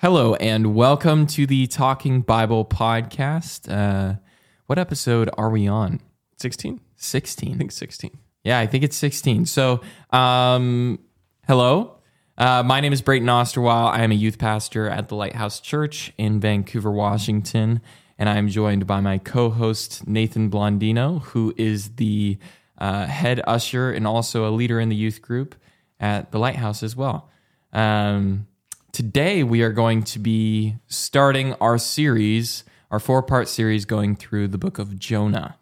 Hello, and welcome to the Talking Bible podcast. Uh, what episode are we on? 16? 16. I think 16. Yeah, I think it's 16. So, um, hello. Uh, my name is Brayton Osterwile. I am a youth pastor at the Lighthouse Church in Vancouver, Washington. And I am joined by my co host, Nathan Blondino, who is the uh, head usher and also a leader in the youth group at the Lighthouse as well. Um, today, we are going to be starting our series, our four part series going through the book of Jonah.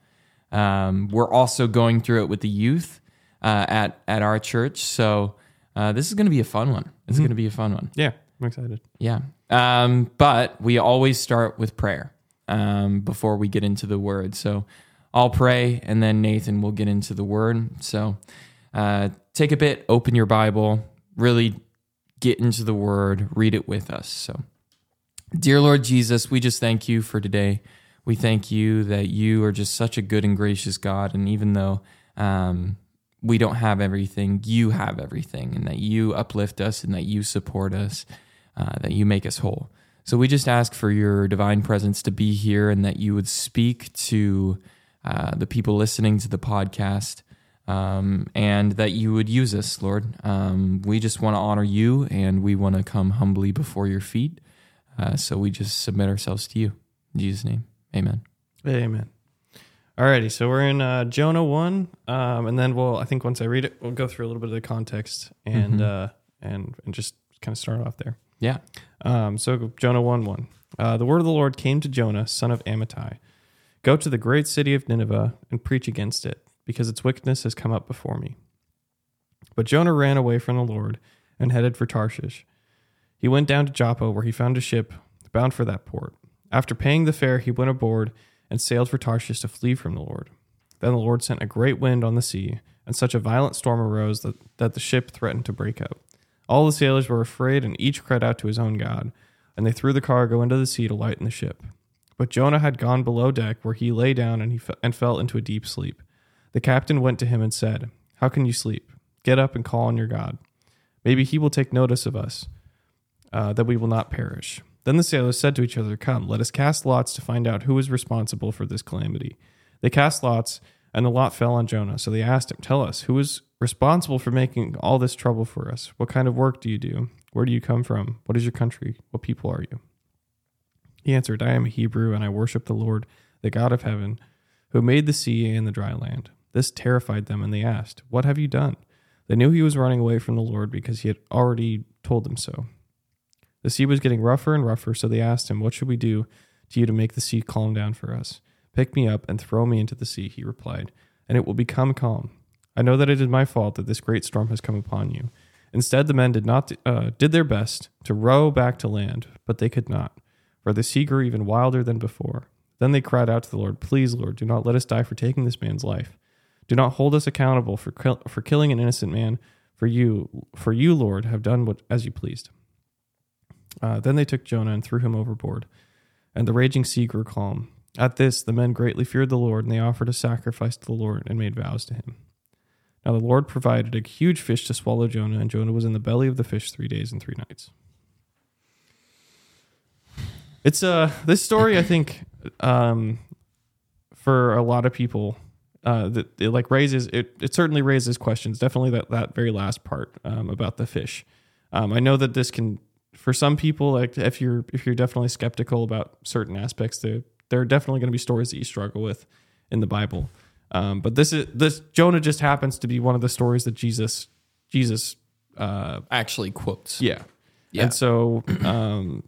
Um, we're also going through it with the youth uh, at at our church. So uh, this is going to be a fun one. It's going to be a fun one. Yeah, I'm excited. Yeah. Um, but we always start with prayer um, before we get into the word. So I'll pray, and then Nathan will get into the word. So uh, take a bit, open your Bible, really get into the word, read it with us. So, dear Lord Jesus, we just thank you for today. We thank you that you are just such a good and gracious God. And even though um, we don't have everything, you have everything, and that you uplift us and that you support us, uh, that you make us whole. So we just ask for your divine presence to be here and that you would speak to uh, the people listening to the podcast um, and that you would use us, Lord. Um, we just want to honor you and we want to come humbly before your feet. Uh, so we just submit ourselves to you. In Jesus' name, amen. Amen. Alrighty, so we're in uh, Jonah 1, um, and then we'll, I think once I read it, we'll go through a little bit of the context and, uh, and, and just kind of start off there. Yeah. Um, so Jonah 1 1. Uh, the word of the Lord came to Jonah, son of Amittai Go to the great city of Nineveh and preach against it, because its wickedness has come up before me. But Jonah ran away from the Lord and headed for Tarshish. He went down to Joppa, where he found a ship bound for that port. After paying the fare, he went aboard and sailed for Tarshish to flee from the Lord. Then the Lord sent a great wind on the sea, and such a violent storm arose that, that the ship threatened to break up. All the sailors were afraid, and each cried out to his own God, and they threw the cargo into the sea to lighten the ship. But Jonah had gone below deck, where he lay down and, he fe- and fell into a deep sleep. The captain went to him and said, How can you sleep? Get up and call on your God. Maybe he will take notice of us, uh, that we will not perish. Then the sailors said to each other, Come, let us cast lots to find out who is responsible for this calamity. They cast lots, and the lot fell on Jonah. So they asked him, Tell us, who is responsible for making all this trouble for us? What kind of work do you do? Where do you come from? What is your country? What people are you? He answered, I am a Hebrew, and I worship the Lord, the God of heaven, who made the sea and the dry land. This terrified them, and they asked, What have you done? They knew he was running away from the Lord because he had already told them so. The sea was getting rougher and rougher, so they asked him, What should we do to you to make the sea calm down for us? Pick me up and throw me into the sea, he replied, and it will become calm. I know that it is my fault that this great storm has come upon you. Instead, the men did not uh, did their best to row back to land, but they could not, for the sea grew even wilder than before. Then they cried out to the Lord, "Please, Lord, do not let us die for taking this man's life. Do not hold us accountable for kill- for killing an innocent man. For you, for you, Lord, have done what as you pleased." Uh, then they took Jonah and threw him overboard, and the raging sea grew calm. At this, the men greatly feared the Lord, and they offered a sacrifice to the Lord and made vows to him. Now the Lord provided a huge fish to swallow Jonah, and Jonah was in the belly of the fish three days and three nights. It's uh this story I think um for a lot of people uh that it like raises it it certainly raises questions. Definitely that that very last part um about the fish. Um I know that this can for some people like if you're if you're definitely skeptical about certain aspects there there are definitely going to be stories that you struggle with in the Bible. Um, but this is this Jonah just happens to be one of the stories that Jesus Jesus uh, Actually, quotes. yeah. Yeah. And so um,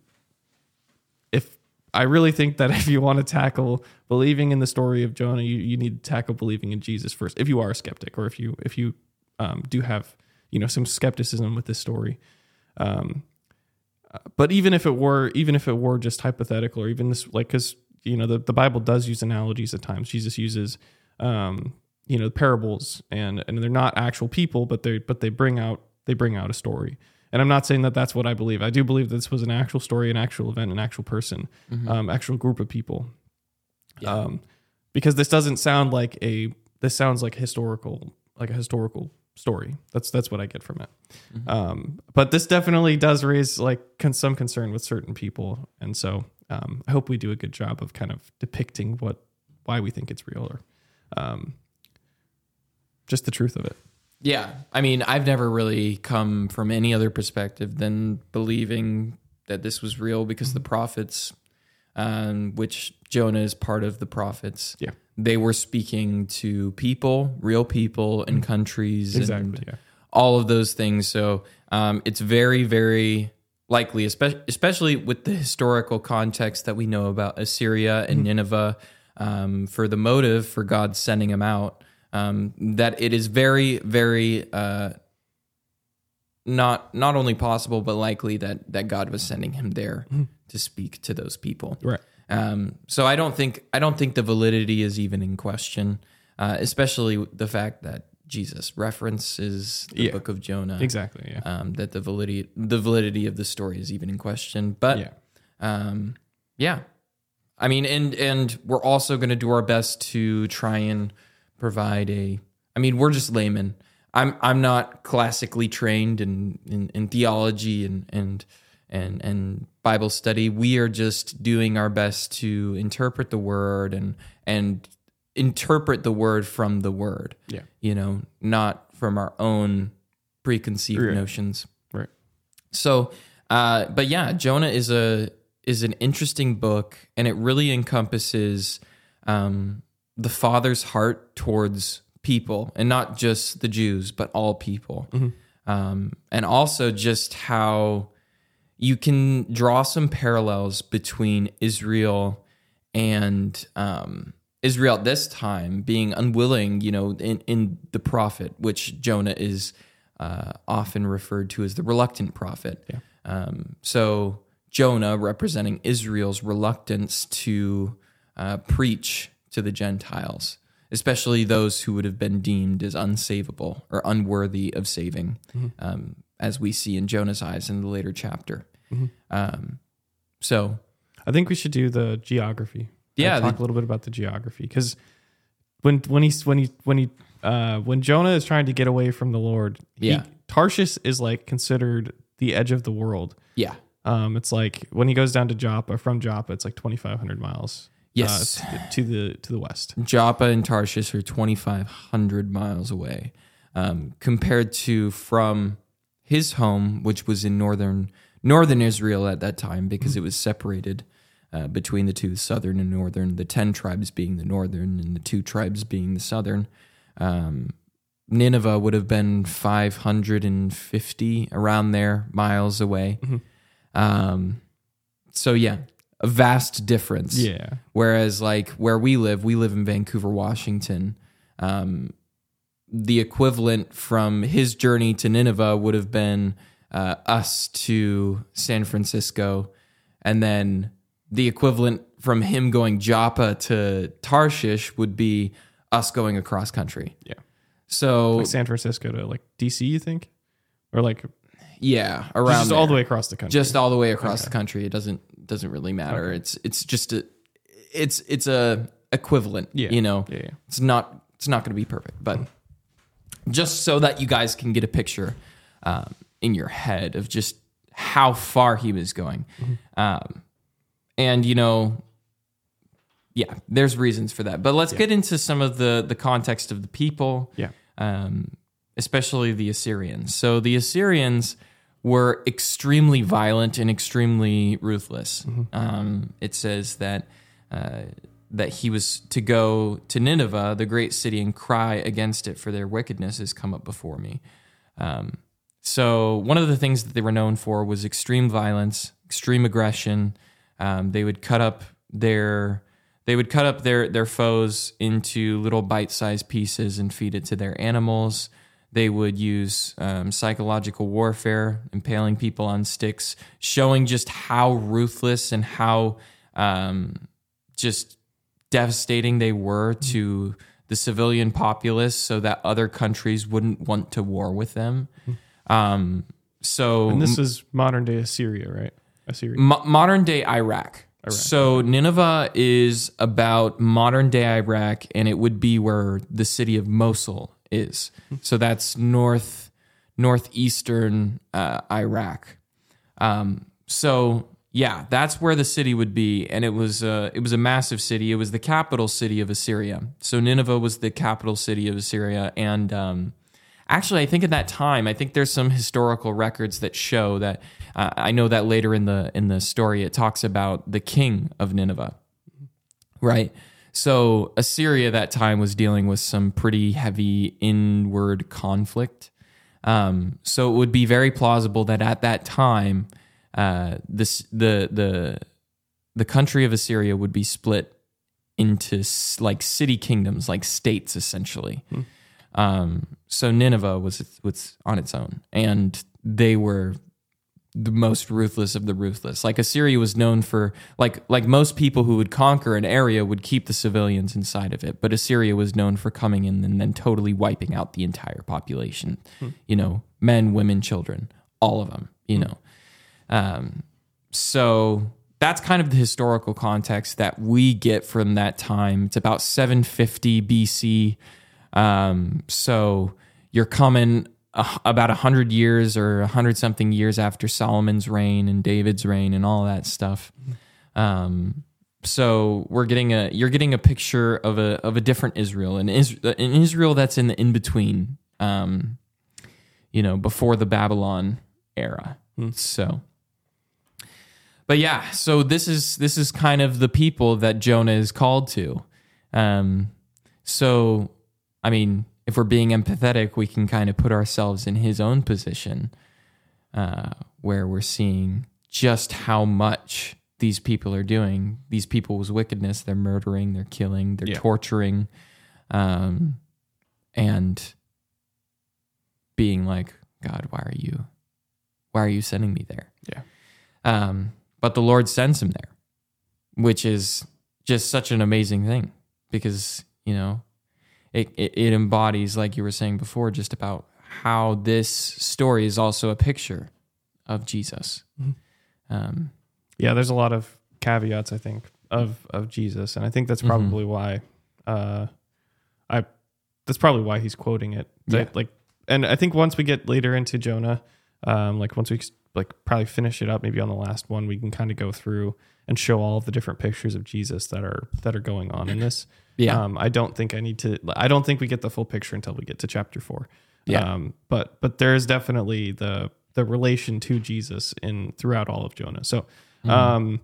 I really think that if you want to tackle believing in the story of Jonah, you, you need to tackle believing in Jesus first. If you are a skeptic or if you if you um, do have you know some skepticism with this story. Um, uh, but even if it were even if it were just hypothetical or even this like because you know the, the bible does use analogies at times jesus uses um you know parables and and they're not actual people but they but they bring out they bring out a story and i'm not saying that that's what i believe i do believe that this was an actual story an actual event an actual person um actual group of people Yeah. um because this doesn't sound like a this sounds like historical like a historical story. That's that's what I get from it. Um, but this definitely does raise like con- some concern with certain people, and so um, I hope we do a good job of kind of depicting what why we think it's real or um, just the truth of it. Yeah. I mean, I've never really come from any other perspective than believing that this was real because the prophets, um, which Jonah is part of the prophets, Yeah. they were speaking to people, real people, and countries, and Exactly. Yeah. all of those things. So um, it's very, very likely, especially, especially with the historical context that we know about Assyria and Nineveh, um, for the motive for God sending them out, um, that it is very, very uh, not not only possible but likely that that God was sending him there to speak to those people. Right. Um, so I don't think I don't think the validity is even in question, uh, especially the fact that Jesus references the Yeah. book of Jonah. Exactly. Yeah. Um, that the validity the validity of the story is even in question. But yeah. um, yeah, I mean, and and we're also going to do our best to try and provide a. I mean, we're just laymen. I'm I'm not classically trained in in, in theology and and and and Bible study. We are just doing our best to interpret the word and and interpret the word from the word. Yeah. You know, not from our own preconceived Right. notions. Right. So, uh, but yeah, Jonah is a is an interesting book, and it really encompasses um, the Father's heart towards people, and not just the Jews, but all people, um, and also just how you can draw some parallels between Israel and um, Israel at this time being unwilling, you know, in, in the prophet, which Jonah is uh, often referred to as the reluctant prophet. Yeah. Um, so Jonah representing Israel's reluctance to uh, preach to the Gentiles, especially those who would have been deemed as unsavable or unworthy of saving, um, as we see in Jonah's eyes in the later chapter. Um, so I think we should do the geography. Yeah, I'll talk the- a little bit about the geography because when when he when he when he uh, when Jonah is trying to get away from the Lord, he- Yeah. Tarshish is like considered the edge of the world. yeah, Um, it's like when he goes down to Joppa from Joppa, it's like twenty five hundred miles. Yes. uh, to the to the west. Joppa and Tarshish are 2,500 miles away, um, compared to from his home, which was in northern northern Israel at that time, because it was separated uh, between the two, southern and northern. The ten tribes being the northern, and the two tribes being the southern. Um, Nineveh would have been 550 around there miles away. Um, so yeah, a vast difference. Yeah, Whereas, like where we live, we live in Vancouver, Washington. Um, the equivalent from his journey to Nineveh would have been uh, us to San Francisco, and then the equivalent from him going Joppa to Tarshish would be us going across country. yeah. So Like San Francisco to like DC, you think, or like yeah, around just all the way across the country. just all the way across the country. It doesn't doesn't really matter. It's it's just a it's it's a equivalent. Yeah. you know, yeah, yeah. it's not it's not going to be perfect, but just so that you guys can get a picture um, in your head of just how far he was going, um, and you know, yeah, there's reasons for that. But let's get into some of the the context of the people yeah. um, especially the Assyrians. So the Assyrians were extremely violent and extremely ruthless. Um, it says that uh, that he was to go to Nineveh, the great city, and cry against it, for their wickedness has come up before me. Um, so one of the things that they were known for was extreme violence, extreme aggression. Um, they would cut up their they would cut up their their foes into little bite-sized pieces and feed it to their animals. They would use um, psychological warfare, impaling people on sticks, showing just how ruthless and how um, just devastating they were to the civilian populace, so that other countries wouldn't want to war with them. Um, so And this is modern day Assyria, right? Assyria. Mo- modern day Iraq. So Nineveh is about modern day Iraq, and it would be where the city of Mosul is. So that's north northeastern uh, Iraq. Um, so yeah, that's where the city would be, and it was uh, it was a massive city. It was the capital city of Assyria. So Nineveh was the capital city of Assyria, and um, actually, I think at that time, I think there's some historical records that show that. Uh, I know that later in the in the story, it talks about the king of Nineveh, right? So Assyria that time was dealing with some pretty heavy inward conflict. Um, so it would be very plausible that at that time, uh, this the the the country of Assyria would be split into s- like city kingdoms, like states, essentially. Um, so Nineveh was was on its own, and they were the most ruthless of the ruthless. Like Assyria was known for like like most people who would conquer an area would keep the civilians inside of it, but Assyria was known for coming in and then totally wiping out the entire population. You know, men, women, children, all of them. You know, um, so that's kind of the historical context that we get from that time. It's about 750 BC. Um, so you're coming uh, about 100 years or 100 something years after Solomon's reign and David's reign and all that stuff. Um, so we're getting a you're getting a picture of a of a different Israel, an, Is, an Israel that's in the in between, um, you know, before the Babylon era. So, but yeah, so this is this is kind of the people that Jonah is called to. Um, so, I mean, if we're being empathetic, we can kind of put ourselves in his own position, uh, where we're seeing just how much these people are doing. These people's wickedness, they're murdering, they're killing, they're Yeah. torturing, um, and being like, God, why are you, why are you sending me there? Yeah. Um, but the Lord sends him there, which is just such an amazing thing because, you know, it, it, it embodies, like you were saying before, just about how this story is also a picture of Jesus. Um, Yeah, there's a lot of caveats I think of of Jesus, and I think that's probably why uh, I that's probably why he's quoting it. Yeah. Like, like, and I think once we get later into Jonah, um, like once we like probably finish it up, maybe on the last one, we can kind of go through and show all of the different pictures of Jesus that are that are going on in this. Yeah. Um, I don't think I need to. I don't think we get the full picture until we get to chapter four. Yeah. Um, but but there is definitely the the relation to Jesus in throughout all of Jonah. So, Mm-hmm. um,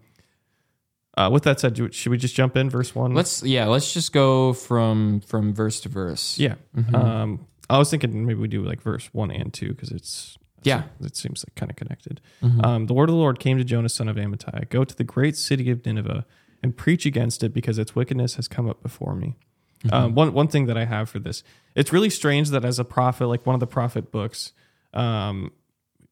uh, with that said, should we just jump in verse one? let's yeah, let's just go from from verse to verse. Yeah. Mm-hmm. Um, I was thinking maybe we do like verse one and two because it's Yeah. it seems like kind of connected. Mm-hmm. Um, the word of the Lord came to Jonah, son of Amittai. Go to the great city of Nineveh and preach against it because its wickedness has come up before me. Mm-hmm. Um, one one thing that I have for this, it's really strange that as a prophet, like one of the prophet books, um,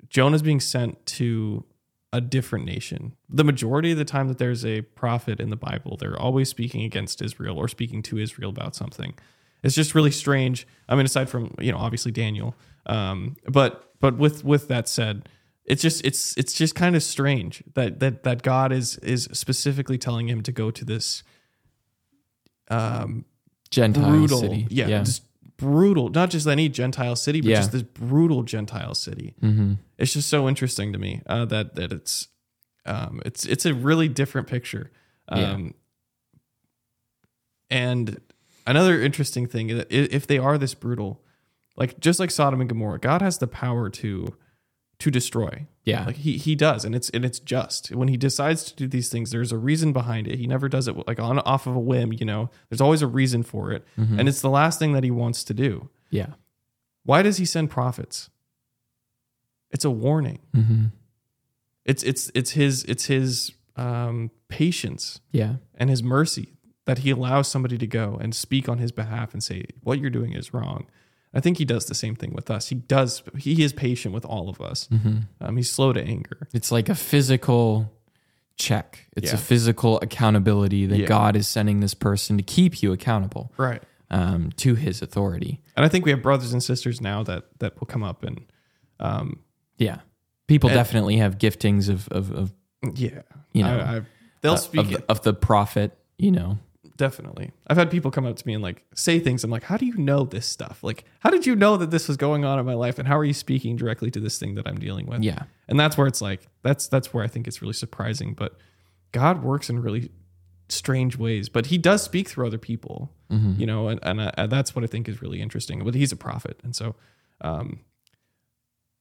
Jonah's being sent to a different nation. The majority of the time that there's a prophet in the Bible, they're always speaking against Israel or speaking to Israel about something. It's just really strange. I mean, aside from you know, obviously Daniel, um, but but with with that said, it's just it's it's just kind of strange that that that God is is specifically telling him to go to this um, Gentile brutal, city. yeah, yeah. just brutal. Not just any Gentile city, but Yeah. just this brutal Gentile city. mm-hmm. It's just so interesting to me uh, that that it's um, it's it's a really different picture. Yeah. Um, And another interesting thing is that if they are this brutal, like just like Sodom and Gomorrah, God has the power to to destroy. Yeah. Like he he does, and it's and it's just when he decides to do these things. There's a reason behind it. He never does it like on off of a whim. You know, there's always a reason for it, Mm-hmm. and it's the last thing that he wants to do. yeah. Why does he send prophets? It's a warning. Mm-hmm. It's it's it's his it's his um, patience Yeah. and his mercy that he allows somebody to go and speak on his behalf and say what you're doing is wrong. I think he does the same thing with us. He does. He is patient with all of us. Mm-hmm. Um, he's slow to anger. It's like a physical check. It's Yeah. a physical accountability that Yeah. God is sending this person to keep you accountable Right. um, to His authority. And I think we have brothers and sisters now that that will come up and, um, Yeah, people And- definitely have giftings of of, of yeah, You know, I, I, they'll uh, speak. of, the, of the prophet. You know, Definitely. I've had people come up to me and like say things. I'm like, how do you know this stuff? Like, how did you know that this was going on in my life? And how are you speaking directly to this thing that I'm dealing with? Yeah. And that's where it's like, that's that's where I think it's really surprising. But God works in really strange ways, but he does speak through other people, you know, and, and, uh, that's what I think is really interesting. But he's a prophet. And so um,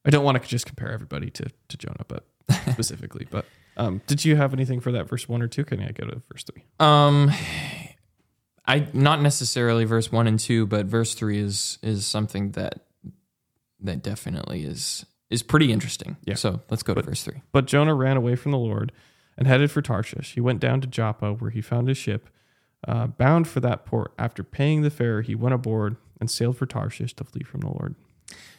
I don't want to just compare everybody to, to Jonah, but specifically, but um, did you have anything for that verse one or two? Can I go to verse three? Um, I not necessarily verse one and two, but verse three is is something that that definitely is is pretty interesting. Yeah. So let's go to verse three. But Jonah ran away from the Lord and headed for Tarshish. He went down to Joppa, where he found his ship, uh, bound for that port. After paying the fare, he went aboard and sailed for Tarshish to flee from the Lord.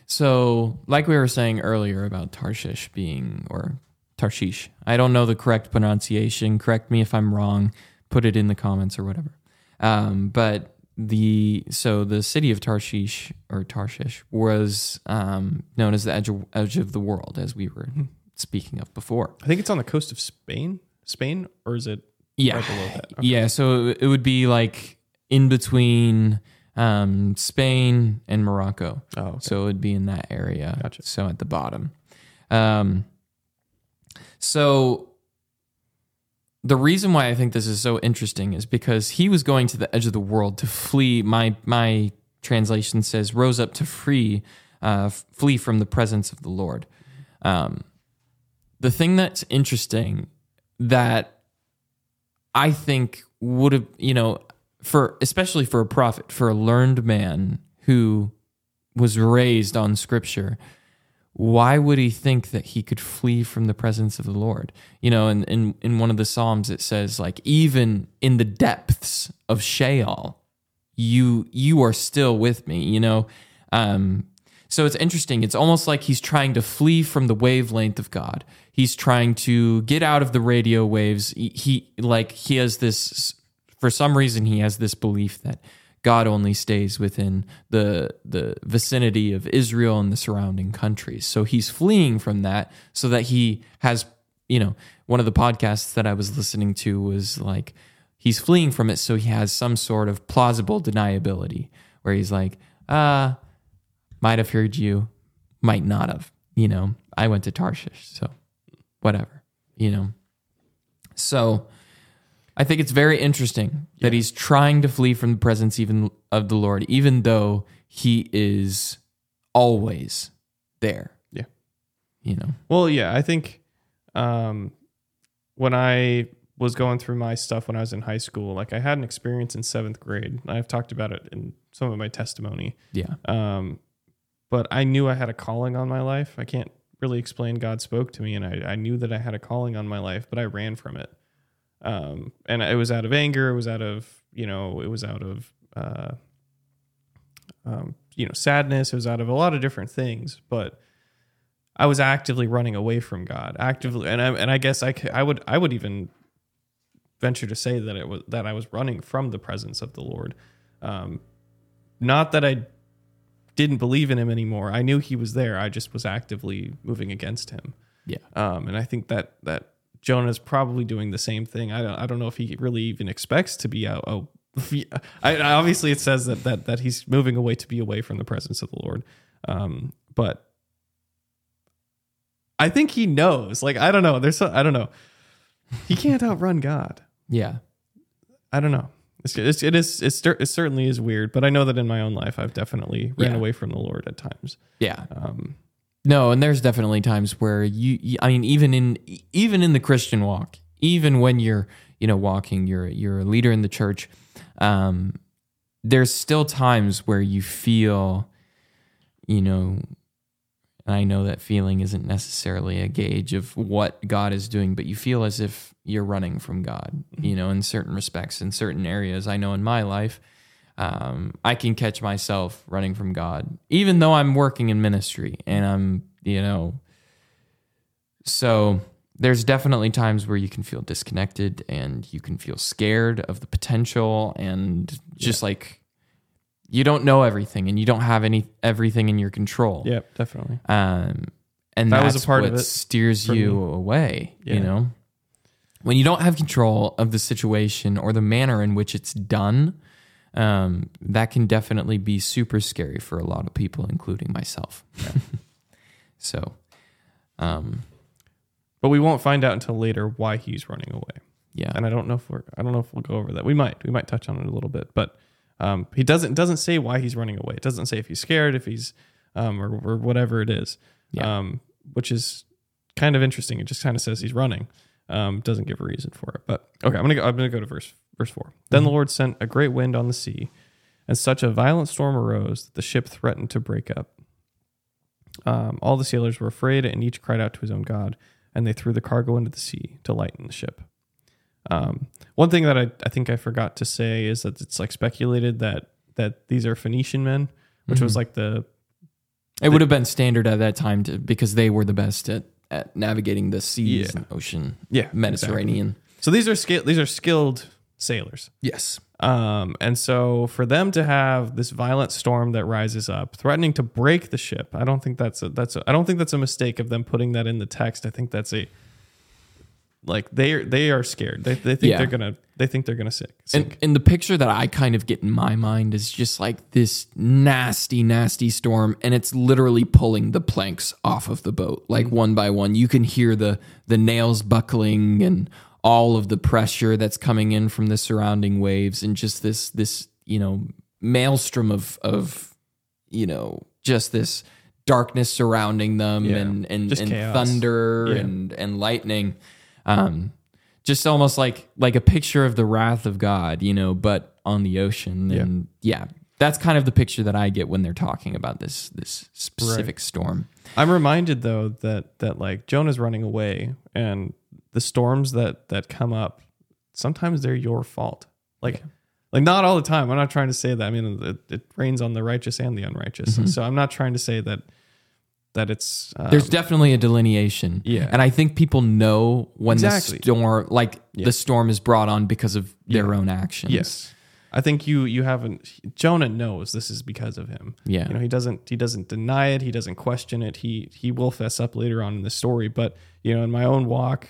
So, like we were saying earlier about Tarshish being or Tarshish, I don't know the correct pronunciation. Correct me if I'm wrong. Put it in the comments or whatever. Um, but the so the city of Tarshish or Tarshish was um, known as the edge of, edge of the world, as we were speaking of before. I think it's on the coast of Spain. Spain, or is it Yeah, right below that? Okay. yeah. So it would be like in between um, Spain and Morocco. Oh, okay. So it would be in that area. Gotcha. So at the bottom. Um, so the reason why I think this is so interesting is because he was going to the edge of the world to flee. My my translation says rose up to free, uh, flee from the presence of the Lord. Um, the thing that's interesting that I think would have, you know, for especially for a prophet, for a learned man who was raised on scripture, why would he think that he could flee from the presence of the Lord? You know, in, in, in one of the Psalms it says, like, even in the depths of Sheol, you you are still with me, you know? Um, so it's interesting. It's almost like he's trying to flee from the wavelength of God. He's trying to get out of the radio waves. He, he like he has this for some reason he has this belief that God only stays within the the vicinity of Israel and the surrounding countries. So he's fleeing from that so that he has, you know, one of the podcasts that I was listening to was like he's fleeing from it so he has some sort of plausible deniability where he's like, uh might have heard you, might not have. You know, I went to Tarshish, so whatever, you know. So I think it's very interesting that he's trying to flee from the presence even of the Lord, even though he is always there. Yeah. You know. Well, yeah, I think um, when I was going through my stuff when I was in high school, like I had an experience in seventh grade. I've talked about it in some of my testimony. Yeah. Um, but I knew I had a calling on my life. I can't really explain God spoke to me, and I, I knew that I had a calling on my life, but I ran from it. Um, and it was out of anger. It was out of you know, it was out of uh, um, you know, sadness. It was out of a lot of different things, but I was actively running away from God, actively, and I and I guess I I would I would even venture to say that it was that I was running from the presence of the Lord. Um, not that I didn't believe in him anymore. I knew he was there. I just was actively moving against him. Yeah. Um, and I think that that Jonah's probably doing the same thing. I don't I don't know if he really even expects to be out. Oh, I, I- obviously it says that that that he's moving away to be away from the presence of the Lord. Um, but I think he knows. Like I don't know. There's so, I don't know. He can't outrun God. Yeah. I don't know. It's, it's it is it's, it certainly is weird, but I know that in my own life I've definitely ran Yeah. away from the Lord at times. Yeah. Um, No, and there's definitely times where you, I mean even in even in the Christian walk, even when you're, you know, walking, you're you're a leader in the church, um there's still times where you feel you know, and I know that feeling isn't necessarily a gauge of what God is doing, but you feel as if you're running from God, you know, in certain respects, in certain areas. I know in my life, um, I can catch myself running from God, even though I'm working in ministry and I'm, you know, so there's definitely times where you can feel disconnected and you can feel scared of the potential and just like you don't know everything and you don't have any everything in your control. yeah, definitely. Um, and That was a part what of it steers you me. away, Yeah. you know? when you don't have control of the situation or the manner in which it's done, um, that can definitely be super scary for a lot of people, including myself. so, um, But we won't find out until later why he's running away. yeah, And I don't know if we're I don't know if we'll go over that. We might. We might touch on it a little bit. But um, he doesn't doesn't say why he's running away. It doesn't say if he's scared, if he's um, or, or whatever it is. Yeah. Um, which is kind of interesting. It just kind of says he's running. Um, doesn't give a reason for it. But okay, I'm gonna go, I'm gonna go to verse verse 4 Then the Lord sent a great wind on the sea, and such a violent storm arose that the ship threatened to break up. Um, all the sailors were afraid, and each cried out to his own God, and they threw the cargo into the sea to lighten the ship. Um, one thing that I, I think I forgot to say is that it's like speculated that that these are Phoenician men, which was Mhm. like the it would have been standard at that time to, because they were the best at, at navigating the seas Yeah. and ocean, yeah Mediterranean. So these are skill these are skilled sailors. Yes. Um, and so for them to have this violent storm that rises up, threatening to break the ship, I don't think that's a that's a, I don't think that's a mistake of them putting that in the text. I think that's a like they are they are scared. They, they think Yeah. they're gonna they think they're gonna sink. And, and the picture that I kind of get in my mind is just like this nasty, nasty storm, and it's literally pulling the planks off of the boat, like mm-hmm. one by one. You can hear the the nails buckling and all of the pressure that's coming in from the surrounding waves, and just this this you know maelstrom of of you know just this darkness surrounding them Yeah. and and, and thunder Yeah. and and lightning. Um, just almost like like a picture of the wrath of God, you know, but on the ocean. Yeah. And yeah, that's kind of the picture that I get when they're talking about this this specific storm. I'm reminded though that that like Jonah's running away and the storms that that come up sometimes they're your fault. Like Yeah. like not all the time. I'm not trying to say that. I mean it, it rains on the righteous and the unrighteous. Mhm. So I'm not trying to say that that it's um, There's definitely a delineation. Yeah. And I think people know when Exactly. the storm like Yeah. the storm is brought on because of their Yeah. own actions. yes. I think you you haven't Jonah knows this is because of him. Yeah. You know, he doesn't he doesn't deny it, he doesn't question it. He he will fess up later on in the story, but you know, in my own walk,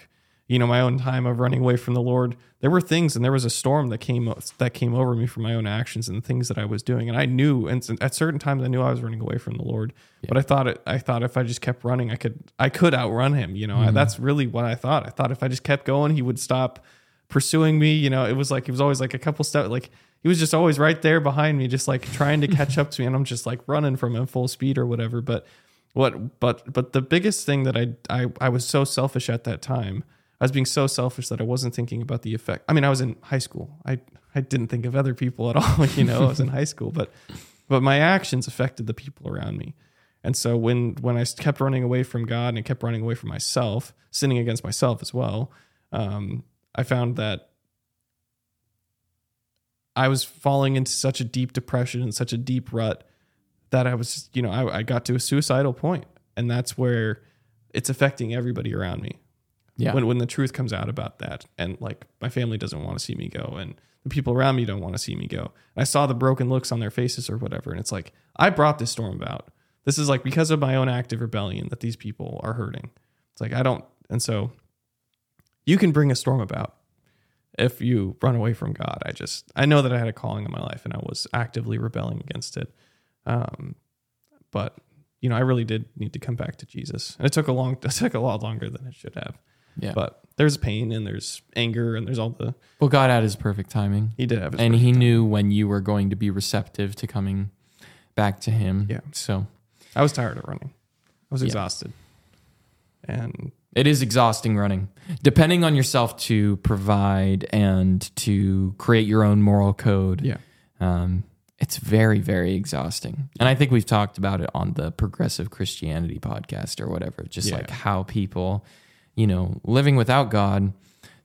you know, my own time of running away from the Lord, there were things and there was a storm that came that came over me from my own actions and the things that I was doing. And I knew and at certain times I knew I was running away from the Lord. But I thought it I thought if I just kept running, I could I could outrun him, you know. I, mm-hmm. that's really what I thought. I thought if I just kept going, he would stop pursuing me. You know, it was like it was always like a couple steps like he was just always right there behind me, just like trying to catch up to me, and I'm just like running from him full speed or whatever. But what but but the biggest thing that I I I was so selfish at that time. I was being so selfish that I wasn't thinking about the effect. I mean, I was in high school. I I didn't think of other people at all, you know. I was in high school, but but my actions affected the people around me. And so when when I kept running away from God and I kept running away from myself, sinning against myself as well, um, I found that I was falling into such a deep depression and such a deep rut that I was, you know, I, I got to a suicidal point. point, and that's where it's affecting everybody around me. Yeah. When when the truth comes out about that, and like my family doesn't want to see me go, and the people around me don't want to see me go. And I saw the broken looks on their faces or whatever, and it's like I brought this storm about. This is like because of my own active rebellion that these people are hurting. It's like I don't, and so you can bring a storm about if you run away from God. I just I know that I had a calling in my life and I was actively rebelling against it. Um, but you know, I really did need to come back to Jesus, and it took a long, it took a lot longer than it should have. Yeah. But there's pain and there's anger and there's all the well, God had his perfect timing. he did have his and he knew when you were going to be receptive to coming back to him. Yeah. So I was tired of running. I was exhausted, and It is exhausting running. Depending on yourself to provide and to create your own moral code, yeah, um, it's very, very exhausting. And I think we've talked about it on the Progressive Christianity podcast or whatever, just Yeah. like how people, you know, living without God,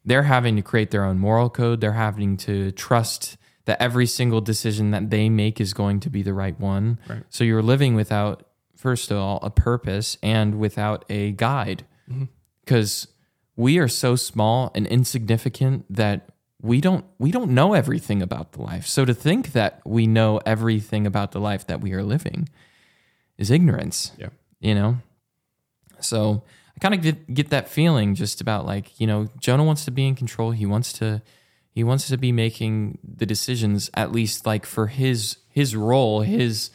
they're having to create their own moral code. They're having to trust that every single decision that they make is going to be the right one. Right. So you're living without, first of all, a purpose and without a guide mm-hmm. because we are so small and insignificant that we don't we don't know everything about the life. So to think that we know everything about the life that we are living is ignorance. yeah, You know? So I kind of get, get that feeling just about like, you know, Jonah wants to be in control. He wants to he wants to be making the decisions at least like for his his role, his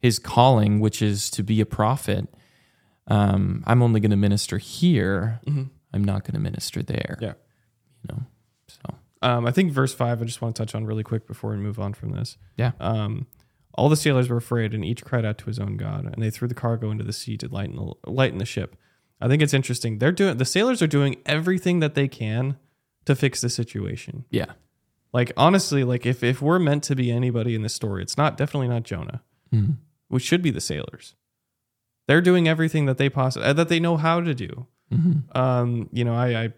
his calling, which is to be a prophet. Um, I'm only going to minister here. I'm not going to minister there. Yeah. You know. So, Um, I think verse five. I just want to touch on really quick before we move on from this. yeah. Um, all the sailors were afraid, and each cried out to his own god, and they threw the cargo into the sea to lighten the, lighten the ship. I think it's interesting. They're doing the sailors are doing everything that they can to fix the situation. Yeah. Like honestly, like if if we're meant to be anybody in this story, it's not definitely not Jonah. Mhm. We should be the sailors. They're doing everything that they possibly that they know how to do. Mhm. Um, you know, I,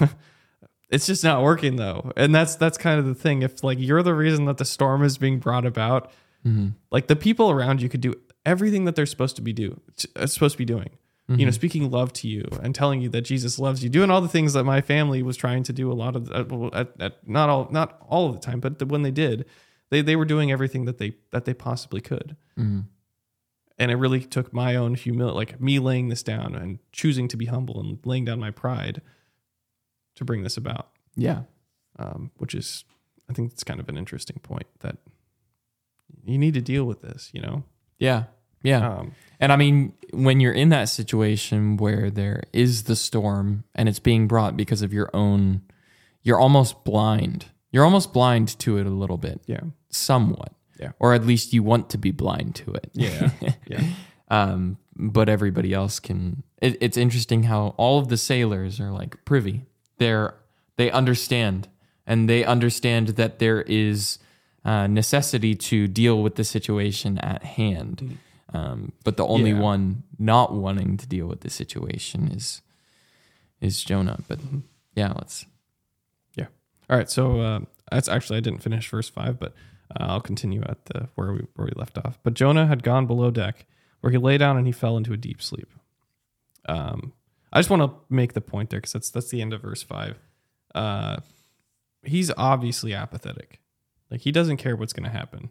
I it's just not working though. And that's that's kind of the thing. If like you're the reason that the storm is being brought about, Mhm. like the people around you could do everything that they're supposed to be do uh, supposed to be doing. You know, speaking love to you and telling you that Jesus loves you, doing all the things that my family was trying to do a lot of uh, at, at not all not all of the time, but when they did, they they were doing everything that they that they possibly could Mhm. and it really took my own humility like me laying this down and choosing to be humble and laying down my pride to bring this about Yeah. um, which is i think it's kind of an interesting point that you need to deal with this you know Yeah. Yeah. um, And I mean, when you're in that situation where there is the storm and it's being brought because of your own, you're almost blind. You're almost blind to it a little bit, yeah somewhat. Yeah. Or at least you want to be blind to it. yeah yeah um, but everybody else can. It, it's interesting how all of the sailors are like privy. They're they understand and they understand that there is uh, necessity to deal with the situation at hand. Um, but the only Yeah. one not wanting to deal with the situation is is Jonah. But yeah, let's. Yeah. All right so uh, that's actually i didn't finish verse 5 but uh, i'll continue at the where we where we left off but jonah had gone below deck where he lay down and he fell into a deep sleep um, i just want to make the point there because that's that's the end of verse 5 uh, he's obviously apathetic like he doesn't care what's going to happen.